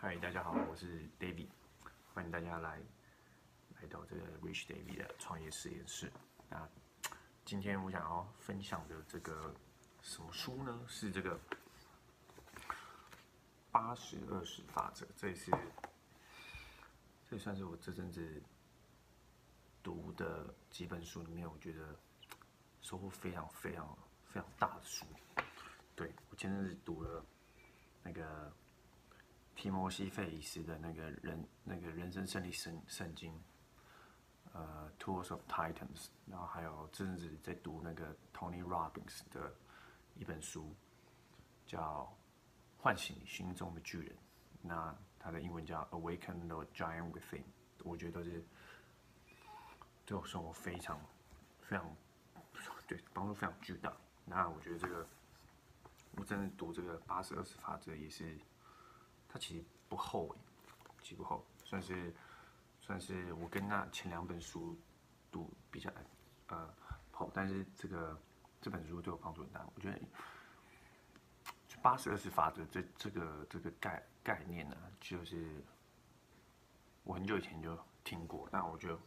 嗨，大家好，我是 David，欢迎大家来来到这个 Rich David 的创业实验室。那今天我想要分享的这个什么书呢？是这个八十二十法则，这是这算是我这阵子读的几本书里面，我觉得收获非常非常非常大的书。对我前阵子读了那个提摩西·费里斯的那个人那个人生胜利圣圣经，呃，《Tools of Titans》，然后还有这阵子在读那个 Tony Robbins 的一本书，叫《唤醒心中的巨人》，那它的英文叫《Awaken the Giant Within》，我觉得都是对我生活非常非常对帮助非常巨大。那我觉得这个。我真的读这个八十二十法则也是，它其实不厚，其实不厚，算是算是我跟那前两本书读比较呃厚，但是这个这本书对我帮助很大。我觉得八十二十法则这这个这个概概念呢，就是我很久以前就听过，但我觉得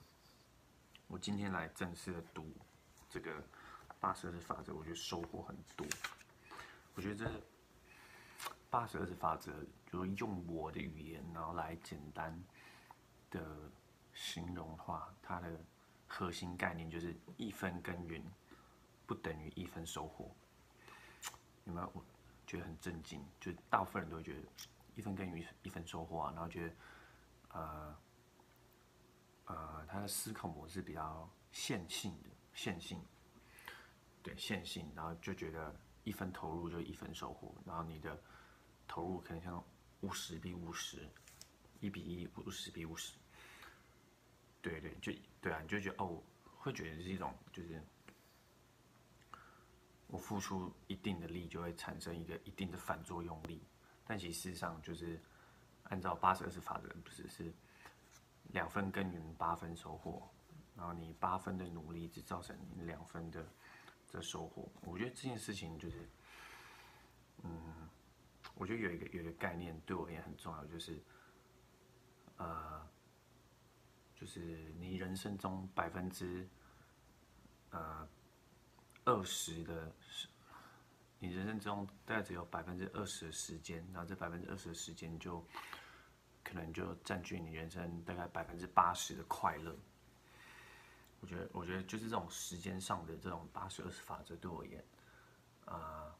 我今天来正式的读这个八十二十法则，我觉得收获很多。我觉得这八十二十法则，就是用我的语言，然后来简单的形容的话，它的核心概念就是一分耕耘不等于一分收获。有没有？我觉得很震惊，就大部分人都会觉得一分耕耘一分收获啊，然后觉得呃呃，他的思考模式比较线性的，线性，对线性，然后就觉得。一分投入就一分收获，然后你的投入可能像五十比五十，一比一，五十比五十。对对，就对啊，你就觉得哦，会觉得是一种就是我付出一定的力就会产生一个一定的反作用力，但其实事实上就是按照八十二十法则，不是是两分耕耘八分收获，然后你八分的努力只造成你两分的。的收获，我觉得这件事情就是，嗯，我觉得有一个有一个概念对我也很重要，就是，呃，就是你人生中百分之，呃，二十的，你人生中大概只有百分之二十的时间，然后这百分之二十的时间就，可能就占据你人生大概百分之八十的快乐。我觉得，我觉得就是这种时间上的这种八十二十法则对我而言，啊，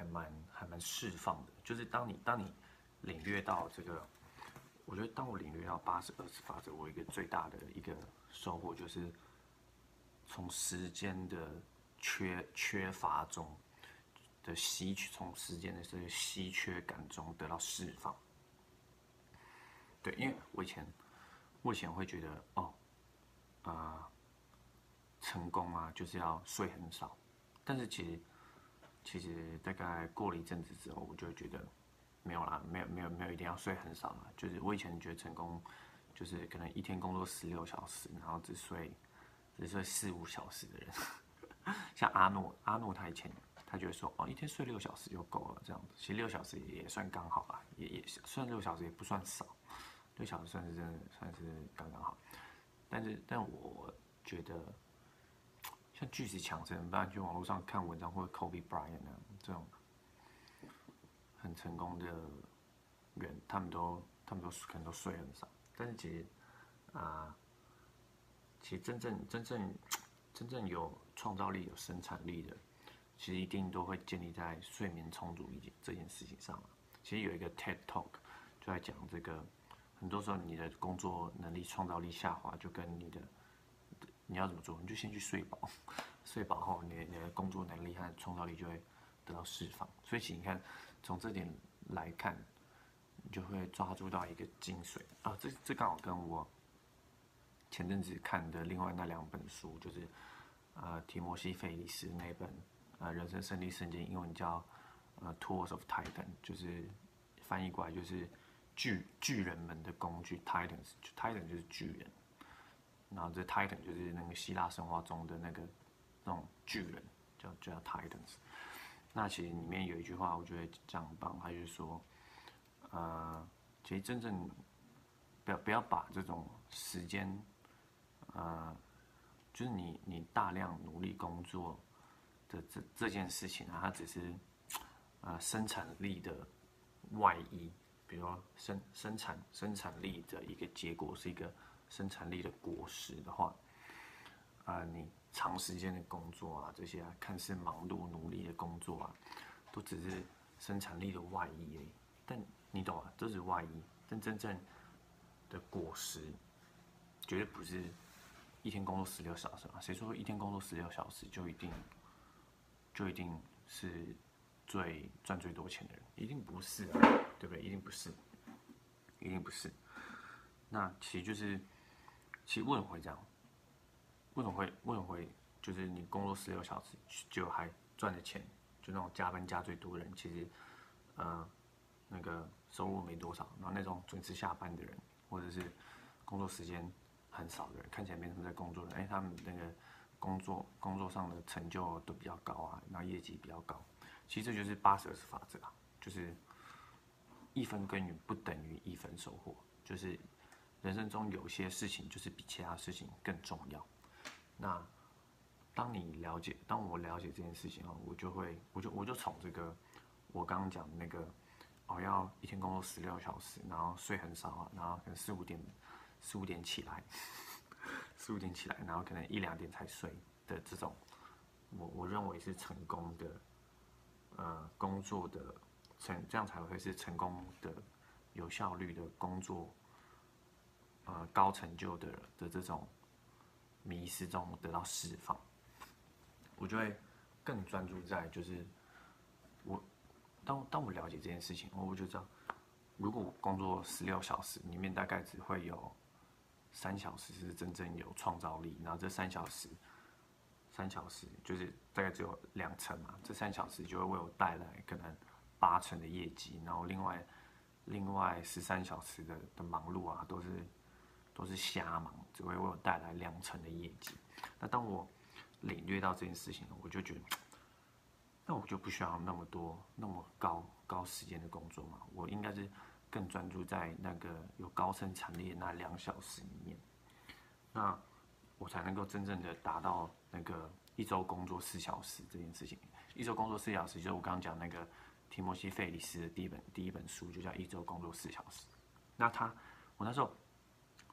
还蛮还蛮释放的。就是当你当你领略到这个，我觉得当我领略到八十二十法则，我一个最大的一个收获就是从时间的缺缺乏中的稀缺，从时间的这个稀缺感中得到释放。对，因为我以前我以前会觉得哦。啊，成功啊，就是要睡很少。但是其实，其实大概过了一阵子之后，我就会觉得没有啦，没有没有没有一定要睡很少嘛。就是我以前觉得成功，就是可能一天工作十六小时，然后只睡只睡四五小时的人。像阿诺，阿诺他以前他觉得说，哦，一天睡六小时就够了，这样子。其实六小时也算刚好吧，也也算六小时也不算少，六小时算是真的算是刚刚好。但是，但我觉得，像巨石强森，不然去网络上看文章，或者 Kobe Bryant 呢这种很成功的人，他们都，他们都可能都睡很少。但是其实，啊，其实真正真正真正有创造力、有生产力的，其实一定都会建立在睡眠充足以及这件事情上其实有一个 TED Talk 就在讲这个。很多时候，你的工作能力、创造力下滑，就跟你的你要怎么做，你就先去睡饱，睡饱后，你你的工作能力和创造力就会得到释放。所以，请你看，从这点来看，你就会抓住到一个精髓啊！这这刚好跟我前阵子看的另外那两本书，就是呃提摩西·菲利斯那本呃人生胜利圣经，英文叫呃 Tools of Titan，就是翻译过来就是。巨巨人们的工具，Titans 就 Titan 就是巨人，然后这 Titan 就是那个希腊神话中的那个那种巨人，叫叫 Titans。那其实里面有一句话，我觉得讲很棒，他就是说，呃，其实真正不要不要把这种时间，呃，就是你你大量努力工作的这这件事情啊，它只是呃生产力的外衣，比如说生生产生产力的一个结果是一个生产力的果实的话，啊，你长时间的工作啊，这些看似忙碌努力的工作啊，都只是生产力的外衣而已。但你懂啊，这是外衣，但真正的果实绝对不是一天工作十六小时啊！谁说一天工作十六小时就一定就一定是最赚最多钱的人？一定不是啊，对不对？一定不是，一定不是。那其实就是，其实为什么会这样？为什么会为什么会就是你工作十六小时就还赚的钱，就那种加班加最多的人，其实呃。那个收入没多少，然后那种准时下班的人，或者是工作时间很少的人，看起来没什么在工作的，哎，他们那个工作工作上的成就都比较高啊，然后业绩比较高。其实这就是八十二十法则啊，就是一分耕耘不等于一分收获，就是人生中有些事情就是比其他事情更重要。那当你了解，当我了解这件事情后，我就会，我就我就从这个我刚刚讲的那个。哦，要一天工作十六小时，然后睡很少啊，然后可能四五点，四五点起来，四五点起来，然后可能一两点才睡的这种，我我认为是成功的，呃，工作的成这样才会是成功的、有效率的工作，呃，高成就的的这种迷失中得到释放，我就会更专注在就是我。当当我了解这件事情，我就知道，如果我工作十六小时，里面大概只会有三小时是真正有创造力，然后这三小时，三小时就是大概只有两成嘛，这三小时就会为我带来可能八成的业绩，然后另外另外十三小时的的忙碌啊，都是都是瞎忙，只会为我带来两成的业绩。那当我领略到这件事情，我就觉得。那我就不需要那么多那么高高时间的工作嘛，我应该是更专注在那个有高生产力的那两小时里面，那我才能够真正的达到那个一周工作四小时这件事情。一周工作四小时，就是我刚刚讲那个提摩西·费里斯的第一本第一本书，就叫《一周工作四小时》。那他，我那时候，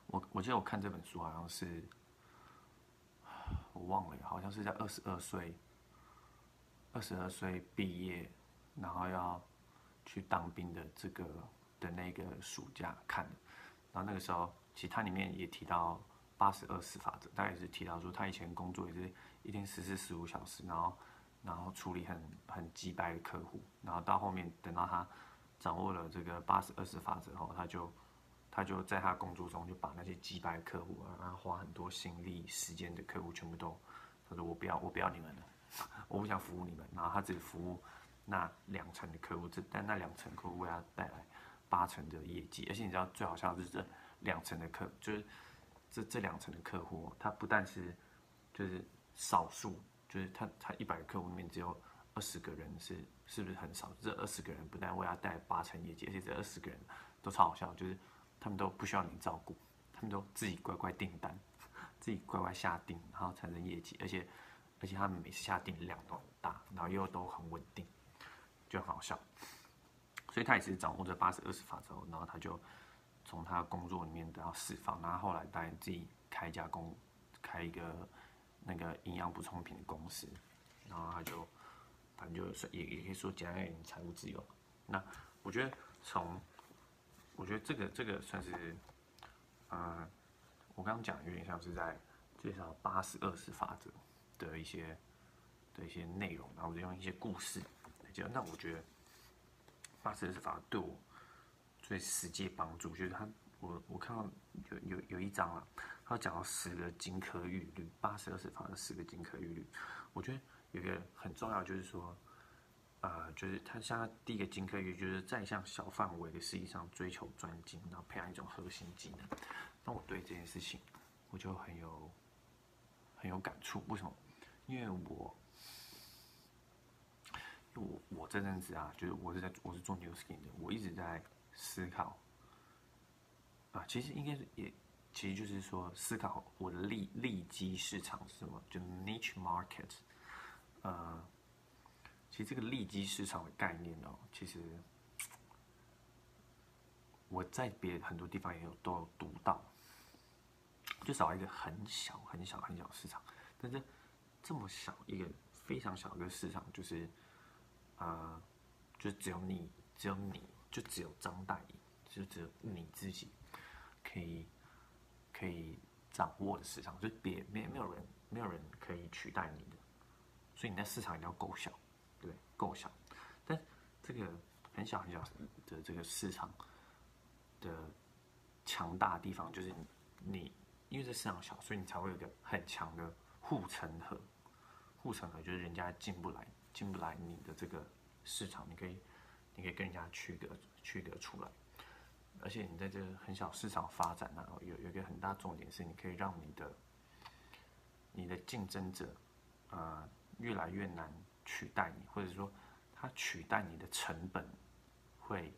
我我记得我看这本书好像是，我忘了，好像是在二十二岁。二十二岁毕业，然后要去当兵的这个的那个暑假看的，然后那个时候，其实它里面也提到八十二十法则，大概也是提到说他以前工作也是一天十四十五小时，然后然后处理很很击败的客户，然后到后面等到他掌握了这个八十二十法则后，他就他就在他工作中就把那些击败客户啊，然后花很多心力时间的客户全部都，他说我不要我不要你们了。我不想服务你们，然后他只服务那两层的客户，这但那两层客户为他带来八成的业绩，而且你知道最好笑的是这两层的客，就是这这两层的客户，他不但是就是少数，就是他他一百个客户里面只有二十个人是是不是很少？这二十个人不但为他带来八成业绩，而且这二十个人都超好笑，就是他们都不需要你照顾，他们都自己乖乖订单，自己乖乖下订，然后产生业绩，而且。而且他们每次下订量都很大，然后又都很稳定，就很好笑。所以他也是掌握着八十二十法则，然后他就从他工作里面得到释放。然后后来当然自己开一家公，开一个那个营养补充品的公司，然后他就反正就是也也可以说简单一点，财务自由。那我觉得从我觉得这个这个算是，嗯，我刚刚讲有点像是在介绍八十二十法则。的一些的一些内容，然后我就用一些故事来讲。那我觉得八十二十法则对我最实际帮助，就是他我我看到有有有一章啊，他讲到十个金科玉律，八十二十法则十个金科玉律。我觉得有一个很重要，就是说，呃，就是他像第一个金科玉，就是在向小范围的事业上追求专精，然后培养一种核心技能。那我对这件事情，我就很有很有感触。为什么？因为我，我我这阵子啊，就是我是在我是做 New Skin 的，我一直在思考，啊，其实应该是也，其实就是说思考我的利利基市场是什么，就 niche market。呃，其实这个利基市场的概念哦，其实我在别很多地方也有都有读到，就少一个很小很小很小的市场，但是这么小一个非常小的一个市场，就是啊，就只有你，只有你就只有张大爷，就只有你自己可以可以掌握的市场，就别没没有人没有人可以取代你的。所以你在市场一定要够小，对，够小。但这个很小很小的这个市场的强大的地方，就是你因为这市场小，所以你才会有个很强的护城河。护城河就是人家进不来，进不来你的这个市场，你可以你可以跟人家区隔区隔出来。而且你在这很小市场发展呢，有有一个很大重点是，你可以让你的你的竞争者，呃。越来越难取代你，或者说，它取代你的成本会，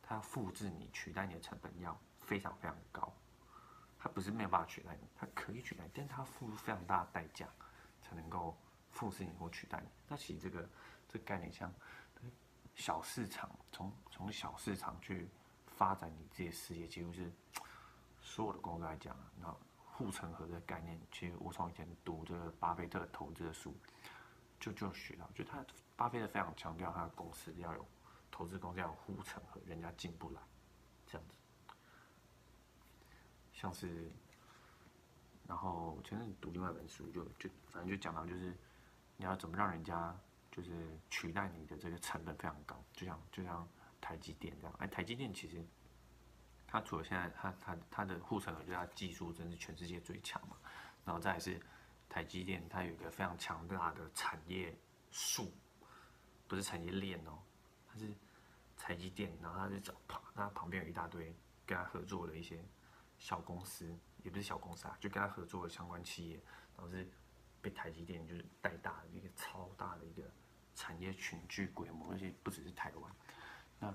它复制你取代你的成本要非常非常高。它不是没有办法取代你，它可以取代，但它付出非常大的代价才能够复制你或取代你。那其实这个这个概念像小市场，从从小市场去发展你自己的事业，几乎是所有的工作来讲，那护城河的概念，其实我从以前读这个巴菲特投资的书。就就学到，就他巴菲特非常强调，他的公司要有投资公司要有护城河，人家进不来，这样子。像是，然后前阵读另外一本书，就就反正就讲到，就是你要怎么让人家就是取代你的这个成本非常高，就像就像台积电这样。哎，台积电其实它除了现在它它它的护城河，就是它技术真是全世界最强嘛，然后再是。台积电它有一个非常强大的产业树，不是产业链哦，它是台积电，然后它就找旁，它旁边有一大堆跟他合作的一些小公司，也不是小公司啊，就跟他合作的相关企业，然后是被台积电就是带大的一个超大的一个产业群聚规模，而且不只是台湾。那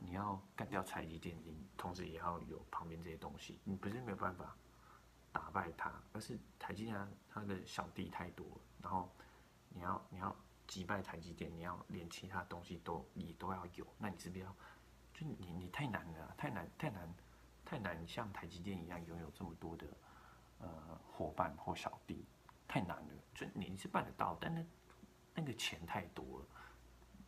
你要干掉台积电，你同时也要有旁边这些东西，你不是没有办法。打败他，而是台积电它的小弟太多，然后你要你要击败台积电，你要连其他东西都你都要有，那你是不是要？就你你太难了，太难太难太难，像台积电一样拥有这么多的呃伙伴或小弟，太难了。就你是办得到，但那那个钱太多了，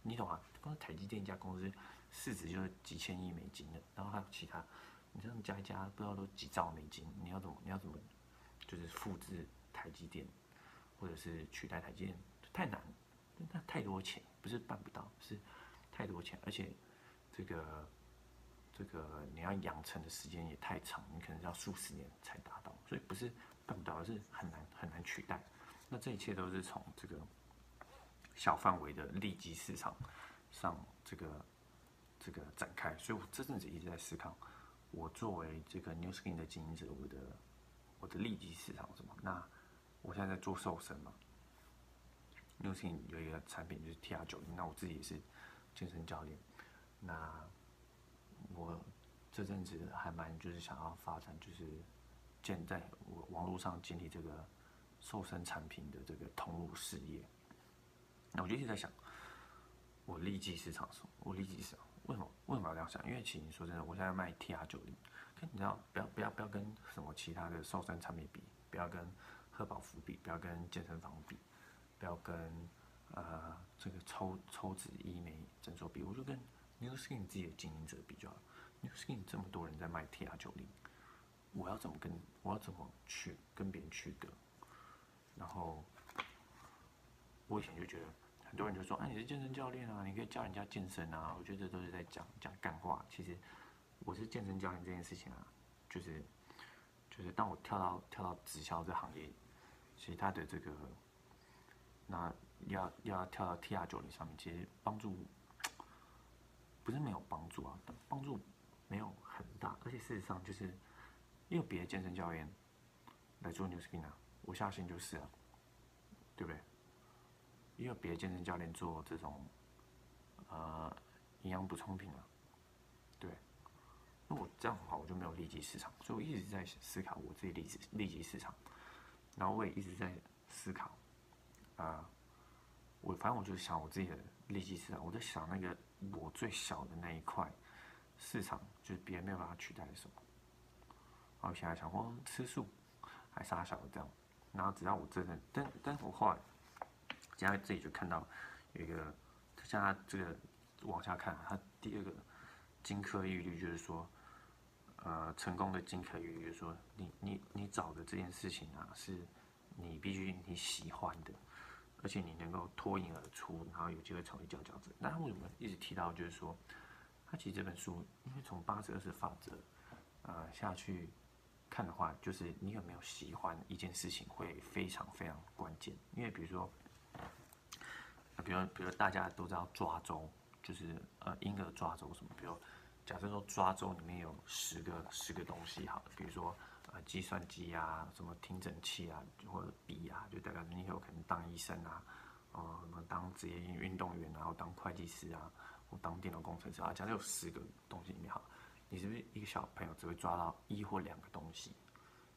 你懂吗？光台积电一家公司市值就是几千亿美金的，然后还有其他。你这样加一加，不知道都几兆美金，你要怎么？你要怎么？就是复制台积电，或者是取代台积电，太难，那太多钱，不是办不到，是太多钱，而且这个这个你要养成的时间也太长，你可能要数十年才达到，所以不是办不到，而是很难很难取代。那这一切都是从这个小范围的利基市场上这个这个展开，所以我这阵子一直在思考。我作为这个 New Skin 的经营者，我的我的利基市场是什么？那我现在在做瘦身嘛，New Skin 有一个产品就是 TR 九零，那我自己也是健身教练，那我这阵子还蛮就是想要发展，就是建在网络上建立这个瘦身产品的这个通路事业。那我就一直在想，我利基市场什么？我利基市场。为什么为什么要这样想？因为其实说真的，我现在卖 T R 九零，你知道，不要不要不要跟什么其他的瘦身产品比，不要跟赫宝福比，不要跟健身房比，不要跟呃这个抽抽脂医美诊所比，我就跟 New Skin 自己的经营者比较。New Skin 这么多人在卖 T R 九零，我要怎么跟我要怎么去跟别人区隔？然后我以前就觉得。很多人就说：“哎，你是健身教练啊，你可以教人家健身啊。”我觉得都是在讲讲干话。其实我是健身教练这件事情啊，就是就是当我跳到跳到直销这行业，其实他的这个那要要跳到 T R 九零上面，其实帮助不是没有帮助啊，帮助没有很大。而且事实上，就是因为别的健身教练来做 New Skin 啊，我相信就是啊，对不对？因为别的健身教练做这种，呃，营养补充品啊，对，那我这样的话我就没有利基市场，所以我一直在思考我自己利基利基市场，然后我也一直在思考，啊，我反正我就想我自己的利基市场，我在想那个我最小的那一块市场，就是别人没有办法取代的什么。然后现在想，我吃素还傻小的这样，然后只要我真的，但但我后来，现在自己就看到有一个，像他这个往下看，他第二个。金科玉律就是说，呃，成功的金科玉律就是说，你你你找的这件事情啊，是你必须你喜欢的，而且你能够脱颖而出，然后有机会成为佼佼者。那他为什么一直提到就是说，他其实这本书，因为从八十二十法则，呃下去看的话，就是你有没有喜欢一件事情会非常非常关键。因为比如说，比如比如大家都知道抓周，就是呃婴儿抓周什么，比如。假设说抓周里面有十个十个东西，好，比如说呃计算机啊，什么听诊器啊，或者笔啊，就代表你有可能当医生啊，呃，什么当职业运动员，然后当会计师啊，或当电脑工程师啊。假设有十个东西里面，好，你是不是一个小朋友只会抓到一或两个东西？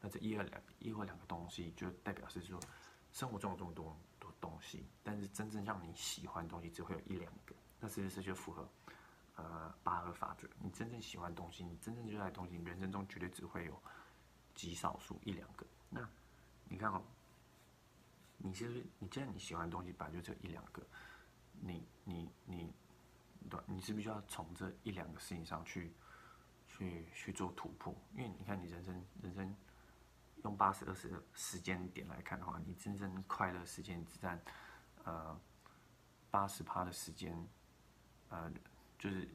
那这一二两一或两个东西，就代表是说生活中有这么多东西，但是真正让你喜欢的东西只会有一两个，那是不是就符合？呃，八二法则，你真正喜欢的东西，你真正热爱的东西，你人生中绝对只会有极少数一两个。那你看哦，你是不是你既然你喜欢的东西本来就只有一两个，你你你，对，你是不是就要从这一两个事情上去去去做突破？因为你看你人生人生用八十二十时间点来看的话，你真正快乐时间只占呃八十趴的时间，呃。就是，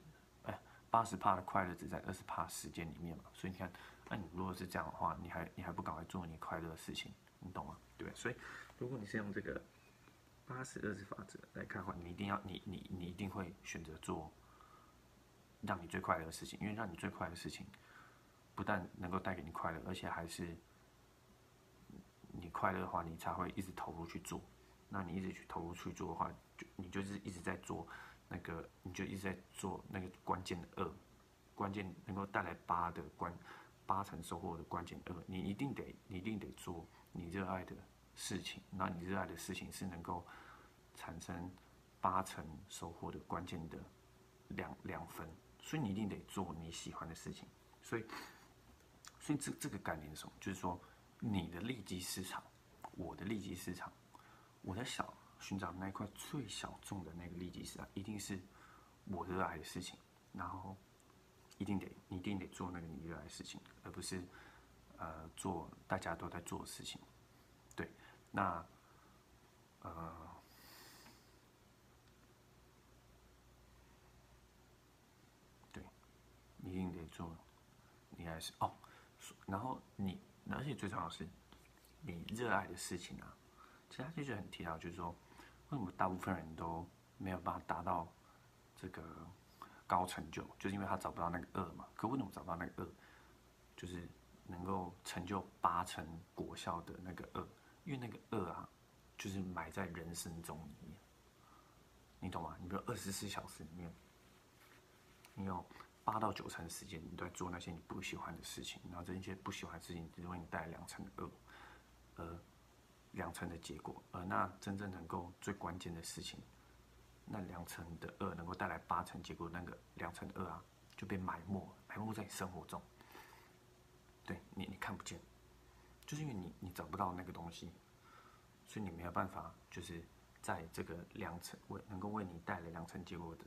哎，八十趴的快乐只在二十趴时间里面嘛，所以你看，那你如果是这样的话，你还你还不赶快做你快乐的事情，你懂吗？对，所以如果你是用这个八十二十法则来看的话，你一定要你你你一定会选择做让你最快乐的事情，因为让你最快乐的事情不但能够带给你快乐，而且还是快乐的话，你才会一直投入去做。那你一直去投入去做的话，就你就是一直在做。那个你就一直在做那个关键的二，关键能够带来八的关八成收获的关键二，你一定得你一定得做你热爱的事情，那你热爱的事情是能够产生八成收获的关键的两两分，所以你一定得做你喜欢的事情，所以所以这这个概念是什么？就是说你的利基市场，我的利基市场，我在想。寻找那一块最小众的那个利基市场，一定是我热爱的事情，然后一定得你一定得做那个你热爱的事情，而不是呃做大家都在做的事情。对，那呃，对，一定得做，你还是哦，然后你而且最重要的是，你热爱的事情啊，其实他就是很提到，就是说。为什么大部分人都没有办法达到这个高成就？就是因为他找不到那个二嘛。可为什么找不到那个二？就是能够成就八成果效的那个二，因为那个二啊，就是埋在人生中里面。你懂吗？你比如二十四小时里面，你有八到九成时间你都在做那些你不喜欢的事情，然后这些不喜欢的事情只为你带来两成的恶，而。两层的结果，而那真正能够最关键的事情，那两层的二能够带来八层结果，那个两层二啊，就被埋没，埋没在你生活中。对你，你看不见，就是因为你你找不到那个东西，所以你没有办法，就是在这个两层为能够为你带来两层结果的，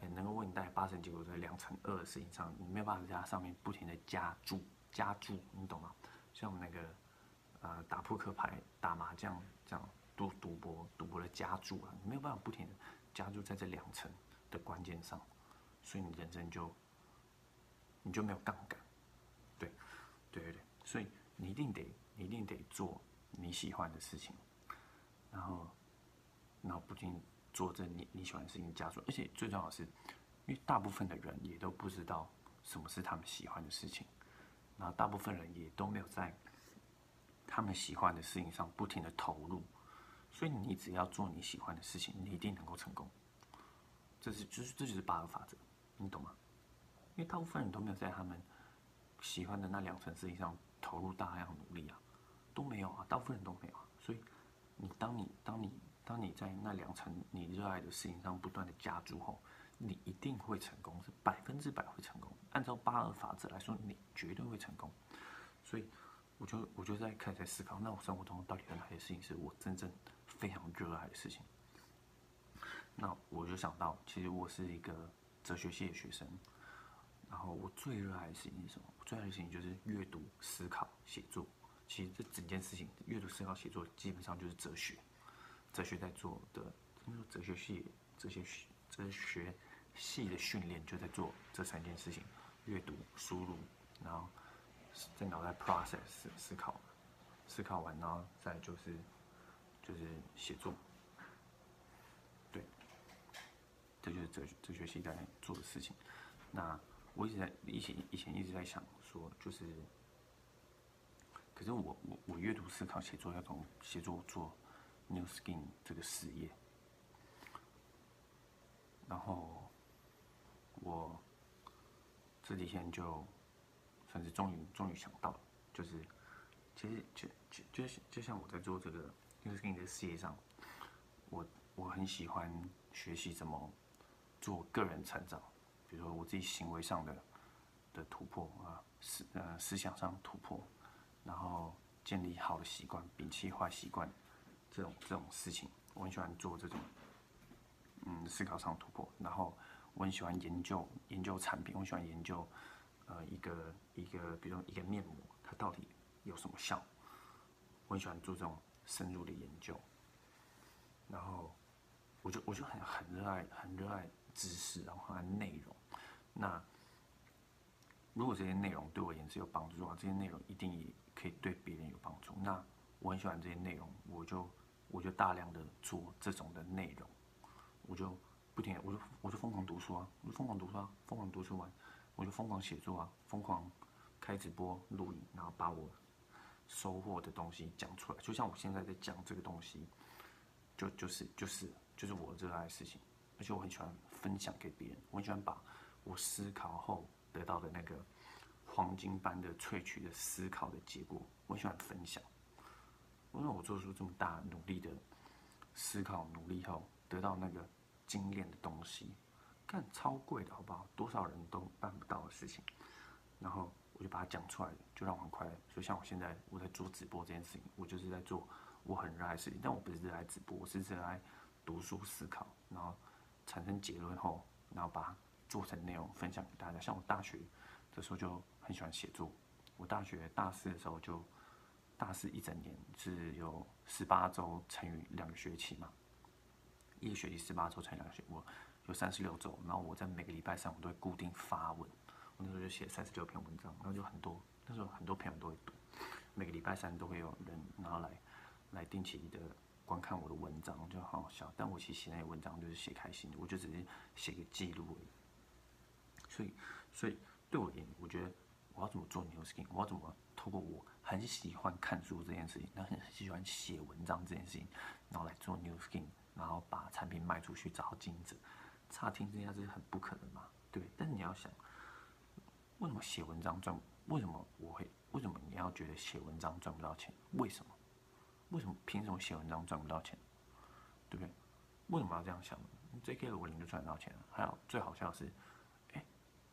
哎，能够为你带来八层结果的两层二的事情上，你没有办法在它上面不停的加注加注，你懂吗？像我们那个。呃，打扑克牌、打麻将这样赌赌博，赌博的加注啊，你没有办法不停的加注在这两层的关键上，所以你人生就你就没有杠杆，对，对对对，所以你一定得，你一定得做你喜欢的事情，然后，然后不仅做这你你喜欢的事情加注，而且最重要的是，因为大部分的人也都不知道什么是他们喜欢的事情，然后大部分人也都没有在。他们喜欢的事情上不停的投入，所以你只要做你喜欢的事情，你一定能够成功。这是就是这就是八个法则，你懂吗？因为大部分人都没有在他们喜欢的那两层事情上投入大量努力啊，都没有啊，大部分人都没有啊。所以，你当你当你当你在那两层你热爱的事情上不断的加注后，你一定会成功，是百分之百会成功。按照八二法则来说，你绝对会成功。所以，我就我就在开始在思考，那我生活中到底有哪些事情是我真正非常热爱的事情？那我就想到，其实我是一个哲学系的学生，然后我最热爱的事情是什么？我最爱的事情就是阅读、思考、写作。其实这整件事情，阅读、思考、写作，基本上就是哲学。哲学在做的，应该说哲学系、哲学、哲学系的训练就在做这三件事情：阅读、输入，然后在脑袋 process 思考，思考完，然后再就是就是写作。对这就是哲哲学系在做的事情。那我一直在以前以前一直在想说，就是，可是我我我阅读、思考、写作要从写作做 New Skin 这个事业。然后我这几天就算是终于终于想到，就是其实就就就就像我在做这个 New Skin 的事业上，我我很喜欢学习怎么。做个人成长，比如说我自己行为上的的突破啊，思呃思想上突破，然后建立好的习惯，摒弃坏习惯，这种这种事情，我很喜欢做这种，嗯，思考上突破。然后我很喜欢研究研究产品，我喜欢研究呃一个一个，比如说一个面膜，它到底有什么效？我很喜欢做这种深入的研究。然后我就我就很很热爱很热爱。知识，然后和内容。那如果这些内容对我也是有帮助的话，这些内容一定也可以对别人有帮助。那我很喜欢这些内容，我就我就大量的做这种的内容，我就不停，我就我就疯狂读书啊，我就疯狂读书啊，疯狂读书完，我就疯狂写作啊，疯狂开直播录影，然后把我收获的东西讲出来。就像我现在在讲这个东西，就就是就是就是我热爱的事情。而且我很喜欢分享给别人，我很喜欢把我思考后得到的那个黄金般的萃取的思考的结果，我喜欢分享。因为我做出这么大努力的思考努力后，得到那个精炼的东西，干超贵的好不好？多少人都办不到的事情，然后我就把它讲出来，就让我很快乐。所以像我现在我在做直播这件事情，我就是在做我很热爱的事情，但我不是热爱直播，我是热爱读书思考，然后。产生结论后，然后把它做成内容分享给大家。像我大学的时候就很喜欢写作。我大学大四的时候就大四一整年是有十八周乘以两个学期嘛，一个学期十八周乘以两个学，我有三十六周。然后我在每个礼拜三我都会固定发文，我那时候就写三十六篇文章，然后就很多那时候很多朋友都会读，每个礼拜三都会有人然后来来定期的。观看我的文章就很好笑，但我其实写那些文章就是写开心的，我就只是写个记录而已。所以，所以对我而言，我觉得我要怎么做 New Skin，我要怎么透过我很喜欢看书这件事情，然后很喜欢写文章这件事情，然后来做 New Skin，然后把产品卖出去找到金差。听之下是很不可能嘛，对不对？但是你要想，为什么写文章赚？为什么我会？为什么你要觉得写文章赚不到钱？为什么？为什么凭什么写文章赚不到钱，对不对？为什么要这样想？J.K. 罗琳就赚得到钱了。还有最好笑的是，哎，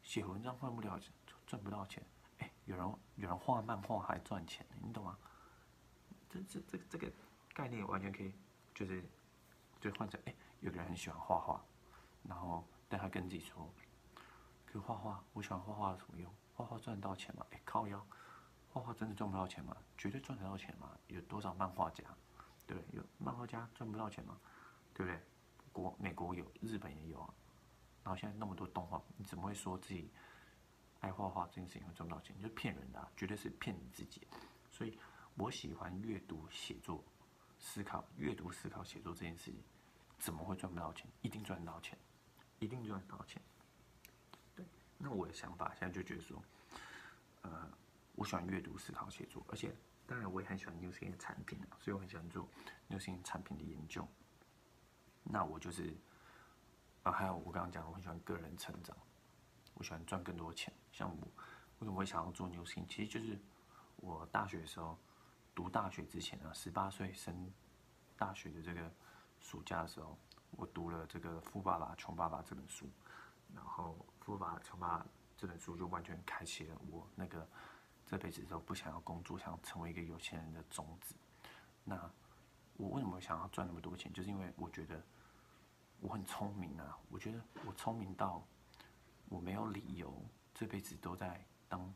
写文章赚不了钱，赚不到钱。哎，有人有人画漫画还赚钱，你懂吗？这这这这个概念完全可以，就是就换成哎，有个人很喜欢画画，然后但他跟自己说，可画画，我喜欢画画有什么用？画画赚得到钱吗？哎，靠腰。画画真的赚不到钱吗？绝对赚得到钱吗？有多少漫画家，对？有漫画家赚不到钱吗？对不对？国美国有，日本也有啊。然后现在那么多动画，你怎么会说自己爱画画这件事情会赚不到钱？你就骗人的，绝对是骗你自己。所以我喜欢阅读、写作、思考、阅读、思考、写作这件事情，怎么会赚不到钱？一定赚得到钱，一定赚得到钱。对，那我的想法现在就觉得说，呃。我喜欢阅读、思考、写作，而且当然我也很喜欢 New Skin 的产品啊，所以我很喜欢做 New Skin 产品的研究。那我就是啊，还有我刚刚讲，我很喜欢个人成长，我喜欢赚更多钱。像我为什么会想要做 New Skin？其实就是我大学的时候读大学之前啊，十八岁升大学的这个暑假的时候，我读了这个《富爸爸穷爸爸》这本书，然后《富爸爸穷爸爸》这本书就完全开启了我那个这辈子都不想要工作，想要成为一个有钱人的种子。那我为什么想要赚那么多钱？就是因为我觉得我很聪明啊！我觉得我聪明到我没有理由这辈子都在当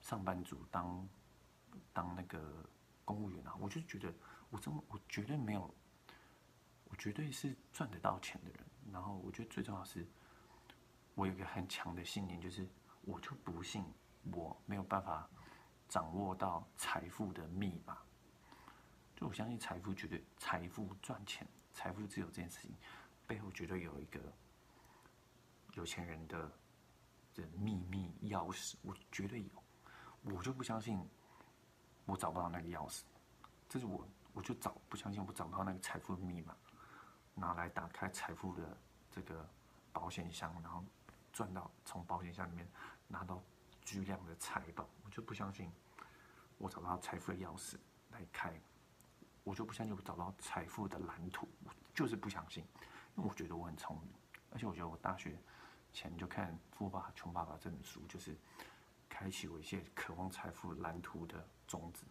上班族、当当那个公务员啊！我就觉得我真我绝对没有，我绝对是赚得到钱的人。然后我觉得最重要是，我有一个很强的信念，就是我就不信我没有办法掌握到财富的密码。就我相信财富绝对，财富赚钱、财富自由这件事情背后绝对有一个有钱人的的秘密钥匙，我绝对有。我就不相信我找不到那个钥匙，这是我我就找不相信我找不到那个财富的密码，拿来打开财富的这个保险箱，然后赚到从保险箱里面拿到巨量的财宝，我就不相信我找到财富的钥匙来开。我就不相信我找到财富的蓝图，我就是不相信，因为我觉得我很聪明，而且我觉得我大学前就看《富爸爸穷爸爸》这本书，就是开启我一些渴望财富蓝图的种子。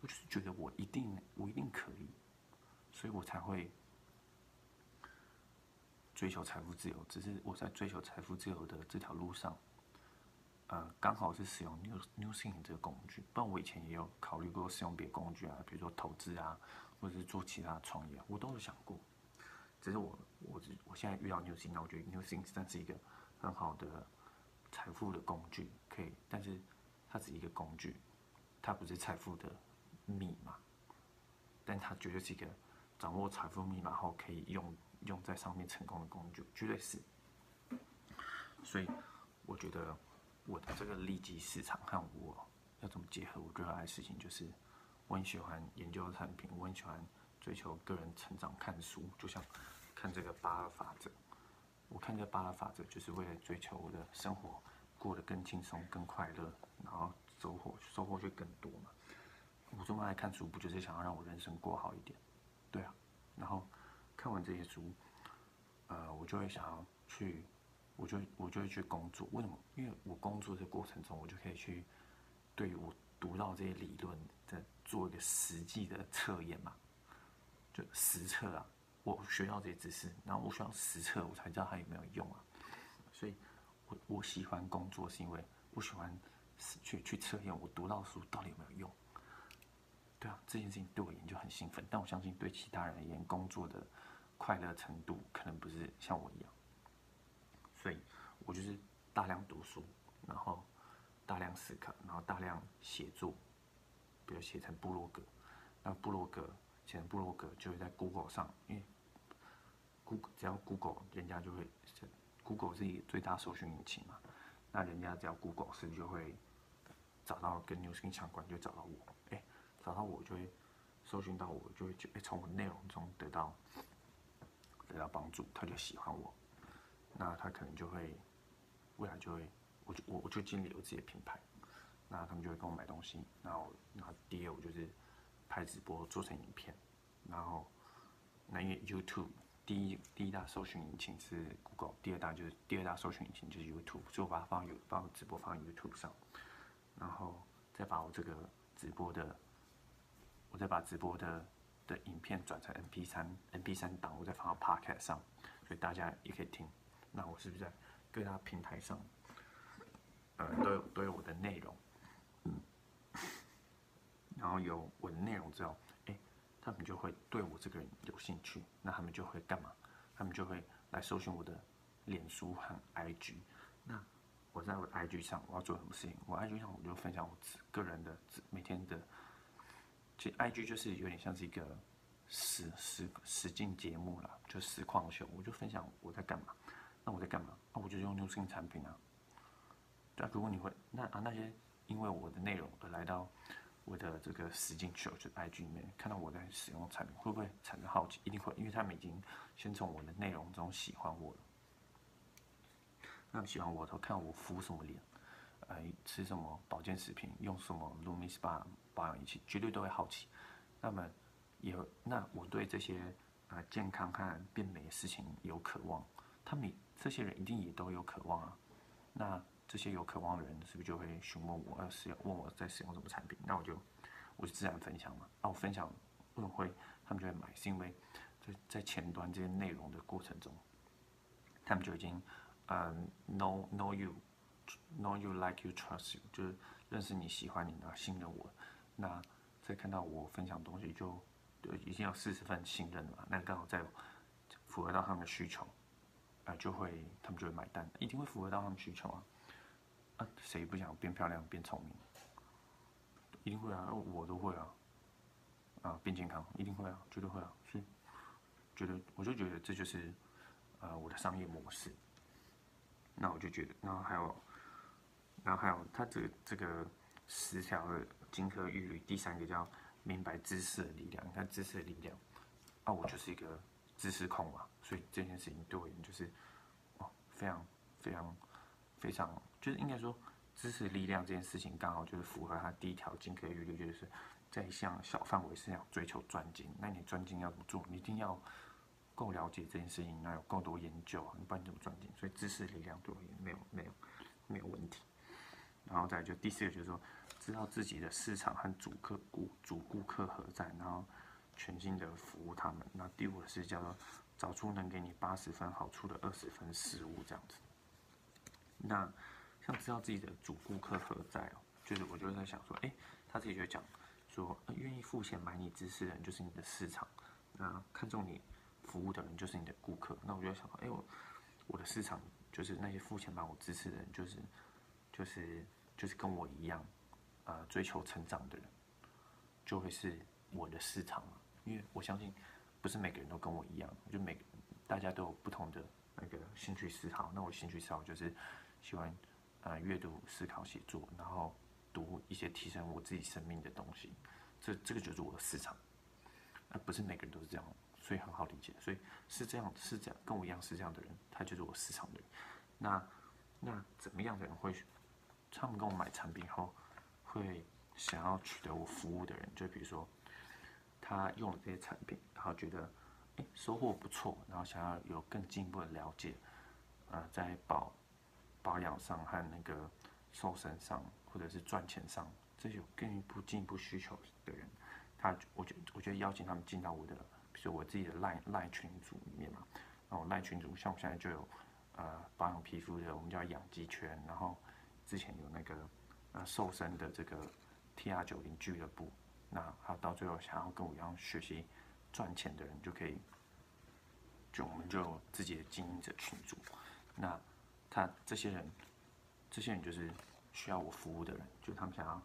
我就是觉得我一定，我一定可以，所以我才会追求财富自由。只是我在追求财富自由的这条路上。呃，刚好是使用 New New Thing 这个工具，不然我以前也有考虑过使用别的工具啊，比如说投资啊，或者是做其他创业，我都有想过。只是我我我现在遇到 New Thing，那我觉得 New Thing 算是一个很好的财富的工具，可以，但是它只是一个工具，它不是财富的密码，但它绝对是一个掌握财富密码后可以用用在上面成功的工具，绝对是。所以我觉得。我的这个利基市场和我要怎么结合？我热爱的事情就是，我很喜欢研究产品，我很喜欢追求个人成长，看书，就像看这个八二法则。我看这八二法则就是为了追求我的生活过得更轻松、更快乐，然后收获收获就更多嘛。我这么爱看书，不就是想要让我人生过好一点？对啊。然后看完这些书，呃，我就会想要去。我就我就会去工作，为什么？因为我工作的过程中，我就可以去对于我读到这些理论的做一个实际的测验嘛，就实测啊。我学到这些知识，然后我需要实测，我才知道它有没有用啊。所以，我我喜欢工作，是因为我喜欢去去测验我读到书到底有没有用。对啊，这件事情对我而言就很兴奋，但我相信对其他人而言，工作的快乐程度可能不是像我一样。所以，我就是大量读书，然后大量思考，然后大量写作，比如写成部落格。那部落格写成部落格，就会在 Google 上，因为 Google 只要 Google，人家就会，Google 是最大搜寻引擎嘛。那人家只要 Google 是就会找到跟 New Skin 相关，就找到我。哎，找到我就会搜寻到我，就会就从我内容中得到得到帮助，他就喜欢我。那他可能就会，未来就会，我就我我就建立我自己的品牌，那他们就会跟我买东西，然后然后第二我就是拍直播做成影片，然后那因为 YouTube 第一第一大搜寻引擎是 Google，第二大就是第二大搜寻引擎就是 YouTube，所以我把它放有把我直播放 YouTube 上，然后再把我这个直播的，我再把直播的的影片转成 MP 三 MP 三档，我再放到 Podcast 上，所以大家也可以听。那我是不是在各大平台上，呃，都有都有我的内容，嗯，然后有我的内容之后，哎，他们就会对我这个人有兴趣，那他们就会干嘛？他们就会来搜寻我的脸书和 IG。那我在我的 IG 上我要做什么事情？我 IG 上我就分享我自个人的每天的，其实 IG 就是有点像是一个实实实境节目啦，就实况秀，我就分享我在干嘛。那我在干嘛？啊，我就用 New Skin 产品啊。对啊，如果你会那啊那些因为我的内容而来到我的这个实境秀，就 IG 里面看到我在使用产品，会不会产生好奇？一定会，因为他们已经先从我的内容中喜欢我了。他们喜欢我，都看我敷什么脸，呃，吃什么保健食品，用什么 Lumi Spa 保养仪器，绝对都会好奇。那么也那我对这些啊健康和变美的事情有渴望，他们这些人一定也都有渴望啊。那这些有渴望的人，是不是就会询问我要使用，问我在使用什么产品？那我就我就自然分享嘛。啊，我分享为什么会他们就会买？是因为在在前端这些内容的过程中，他们就已经嗯 know know you know you like you trust you，就是认识你喜欢你，然后信任我。那再看到我分享东西，就已经有四十分信任了嘛？那刚好在符合到他们的需求，啊，就会他们就会买单，一定会符合到他们需求啊！啊，谁不想变漂亮、变聪明？一定会啊，我都会啊！啊，变健康一定会啊，绝对会啊！是，觉得我就觉得这就是呃我的商业模式。那我就觉得，那还有，然后还有他这这个十条的。金科玉律，第三个叫明白知识的力量。你看知识的力量，啊，我就是一个知识控嘛，所以这件事情对我而言就是，哦，非常非常非常，就是应该说知识力量这件事情刚好就是符合他第一条金科玉律，就是在向小范围是要追求专精。那你专精要怎么做？你一定要够了解这件事情，那有够多研究啊，你不然你怎么专精？所以知识力量对我而言没有没有没有问题。然后再就第四个就是说。知道自己的市场和主客顾主顾客何在，然后全心的服务他们。那第五个是叫做找出能给你八十分好处的二十分失误这样子。那像知道自己的主顾客何在哦，就是我就在想说，哎，他自己就讲说，愿意付钱买你知识的人就是你的市场，那看中你服务的人就是你的顾客。那我就在想，哎，我我的市场就是那些付钱买我知识的人，就是就是就是跟我一样。呃，追求成长的人，就会是我的市场嘛。因为我相信，不是每个人都跟我一样，就每大家都有不同的那个兴趣嗜好。那我兴趣嗜好就是喜欢呃阅读、思考、写作，然后读一些提升我自己生命的东西。这这个就是我的市场。呃，不是每个人都是这样，所以很好理解。所以是这样，是这样，跟我一样是这样的人，他就是我市场的人。那那怎么样的人会他们跟我买产品后？会想要取得我服务的人，就比如说他用了这些产品，然后觉得诶收获不错，然后想要有更进一步的了解，呃，在保保养上和那个瘦身上，或者是赚钱上，这有更一步进一步需求的人，他我觉我觉得邀请他们进到我的，比如我自己的赖赖群组里面嘛，然后赖群组像我现在就有呃保养皮肤的，我们叫养肌圈，然后之前有那个。呃瘦身的这个 T R 九零俱乐部，那还有到最后想要跟我一样学习赚钱的人，就可以，就我们就有自己的经营者群组。那他这些人，这些人就是需要我服务的人，就他们想要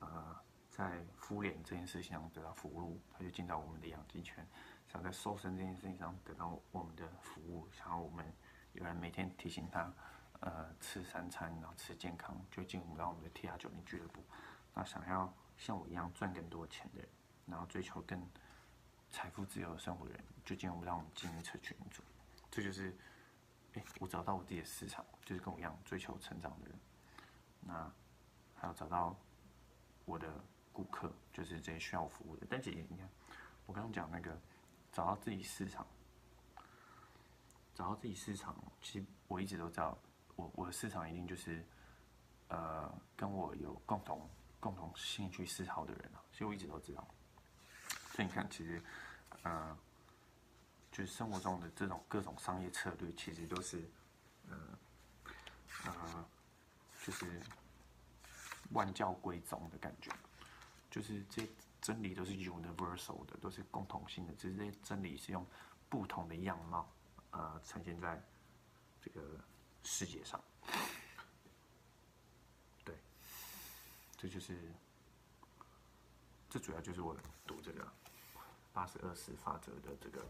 呃在敷脸这件事情上得到服务，他就进到我们的养鸡圈；想在瘦身这件事情上得到我们的服务，想要我们有人每天提醒他。呃，吃三餐，然后吃健康，就进入到我们的 T R 九零俱乐部。那想要像我一样赚更多钱的人，然后追求更财富自由的生活的人，就进入到我们经营车群组。这就是，哎，我找到我自己的市场，就是跟我一样追求成长的人。那还有找到我的顾客，就是这些需要服务的。但姐姐，你看，我刚刚讲那个找到自己市场，找到自己市场，其实我一直都知道。我我的市场一定就是，呃，跟我有共同共同兴趣思考的人啊，所以我一直都知道。所以你看，其实，呃，就是生活中的这种各种商业策略，其实都是，呃，呃，就是万教归宗的感觉，就是这真理都是 universal 的，都是共同性的，只是这些真理是用不同的样貌，呃，呈现在这个。世界上，对，这就是，这主要就是我读这个八十二十法则的这个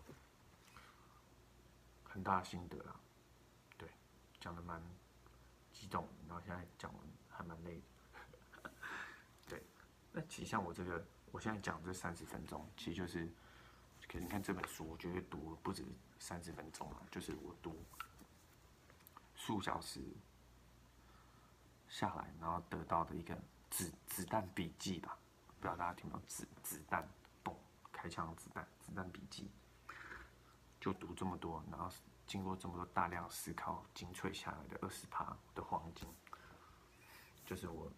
很大的心得啊。对，讲的蛮激动，然后现在讲完还蛮累的。对，那其实像我这个，我现在讲这三十分钟，其实就是，可是你看这本书，我觉得读不止三十分钟啊，就是我读。数小时下来，然后得到的一个子子弹笔记吧，不知道大家听到子子弹嘣开枪子弹子弹笔记，就读这么多，然后经过这么多大量思考精粹下来的二十趴的黄金，就是我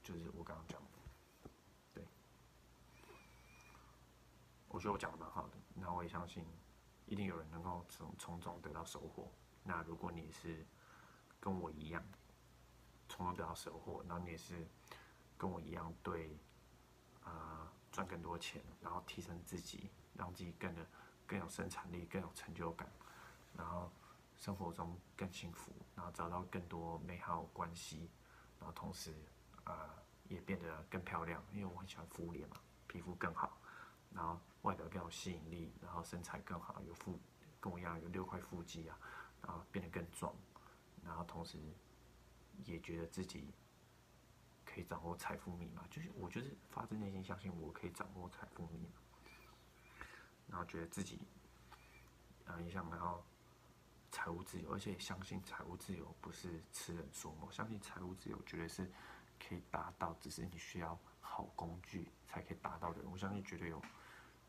就是我刚刚讲的，对，我觉得我讲的蛮好的，那我也相信一定有人能够从从中得到收获。那如果你是跟我一样，从中得到收获，然后你也是跟我一样对，啊赚更多钱，然后提升自己，让自己更的更有生产力，更有成就感，然后生活中更幸福，然后找到更多美好关系，然后同时啊也变得更漂亮，因为我很喜欢敷脸嘛，皮肤更好，然后外表更有吸引力，然后身材更好，有腹跟我一样有六块腹肌啊。然后变得更壮，然后同时也觉得自己可以掌握财富密码，就是我就是发自内心相信我可以掌握财富密码，然后觉得自己啊也想要财务自由，而且相信财务自由不是痴人说梦，相信财务自由绝对是可以达到，只是你需要好工具才可以达到的。我相信绝对有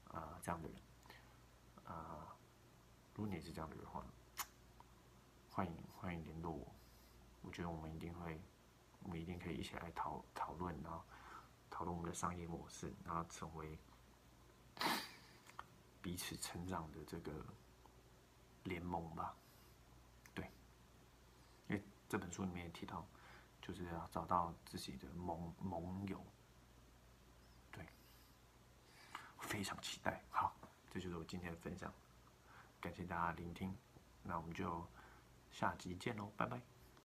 啊这样的人，啊，如果你是这样的人的话。欢迎欢迎联络我，我觉得我们一定会，我们一定可以一起来讨讨论，然后讨论我们的商业模式，然后成为彼此成长的这个联盟吧。对，因为这本书里面也提到，就是要找到自己的盟盟友。对，非常期待。好，这就是我今天的分享，感谢大家聆听，那我们就。下集见喽，拜拜。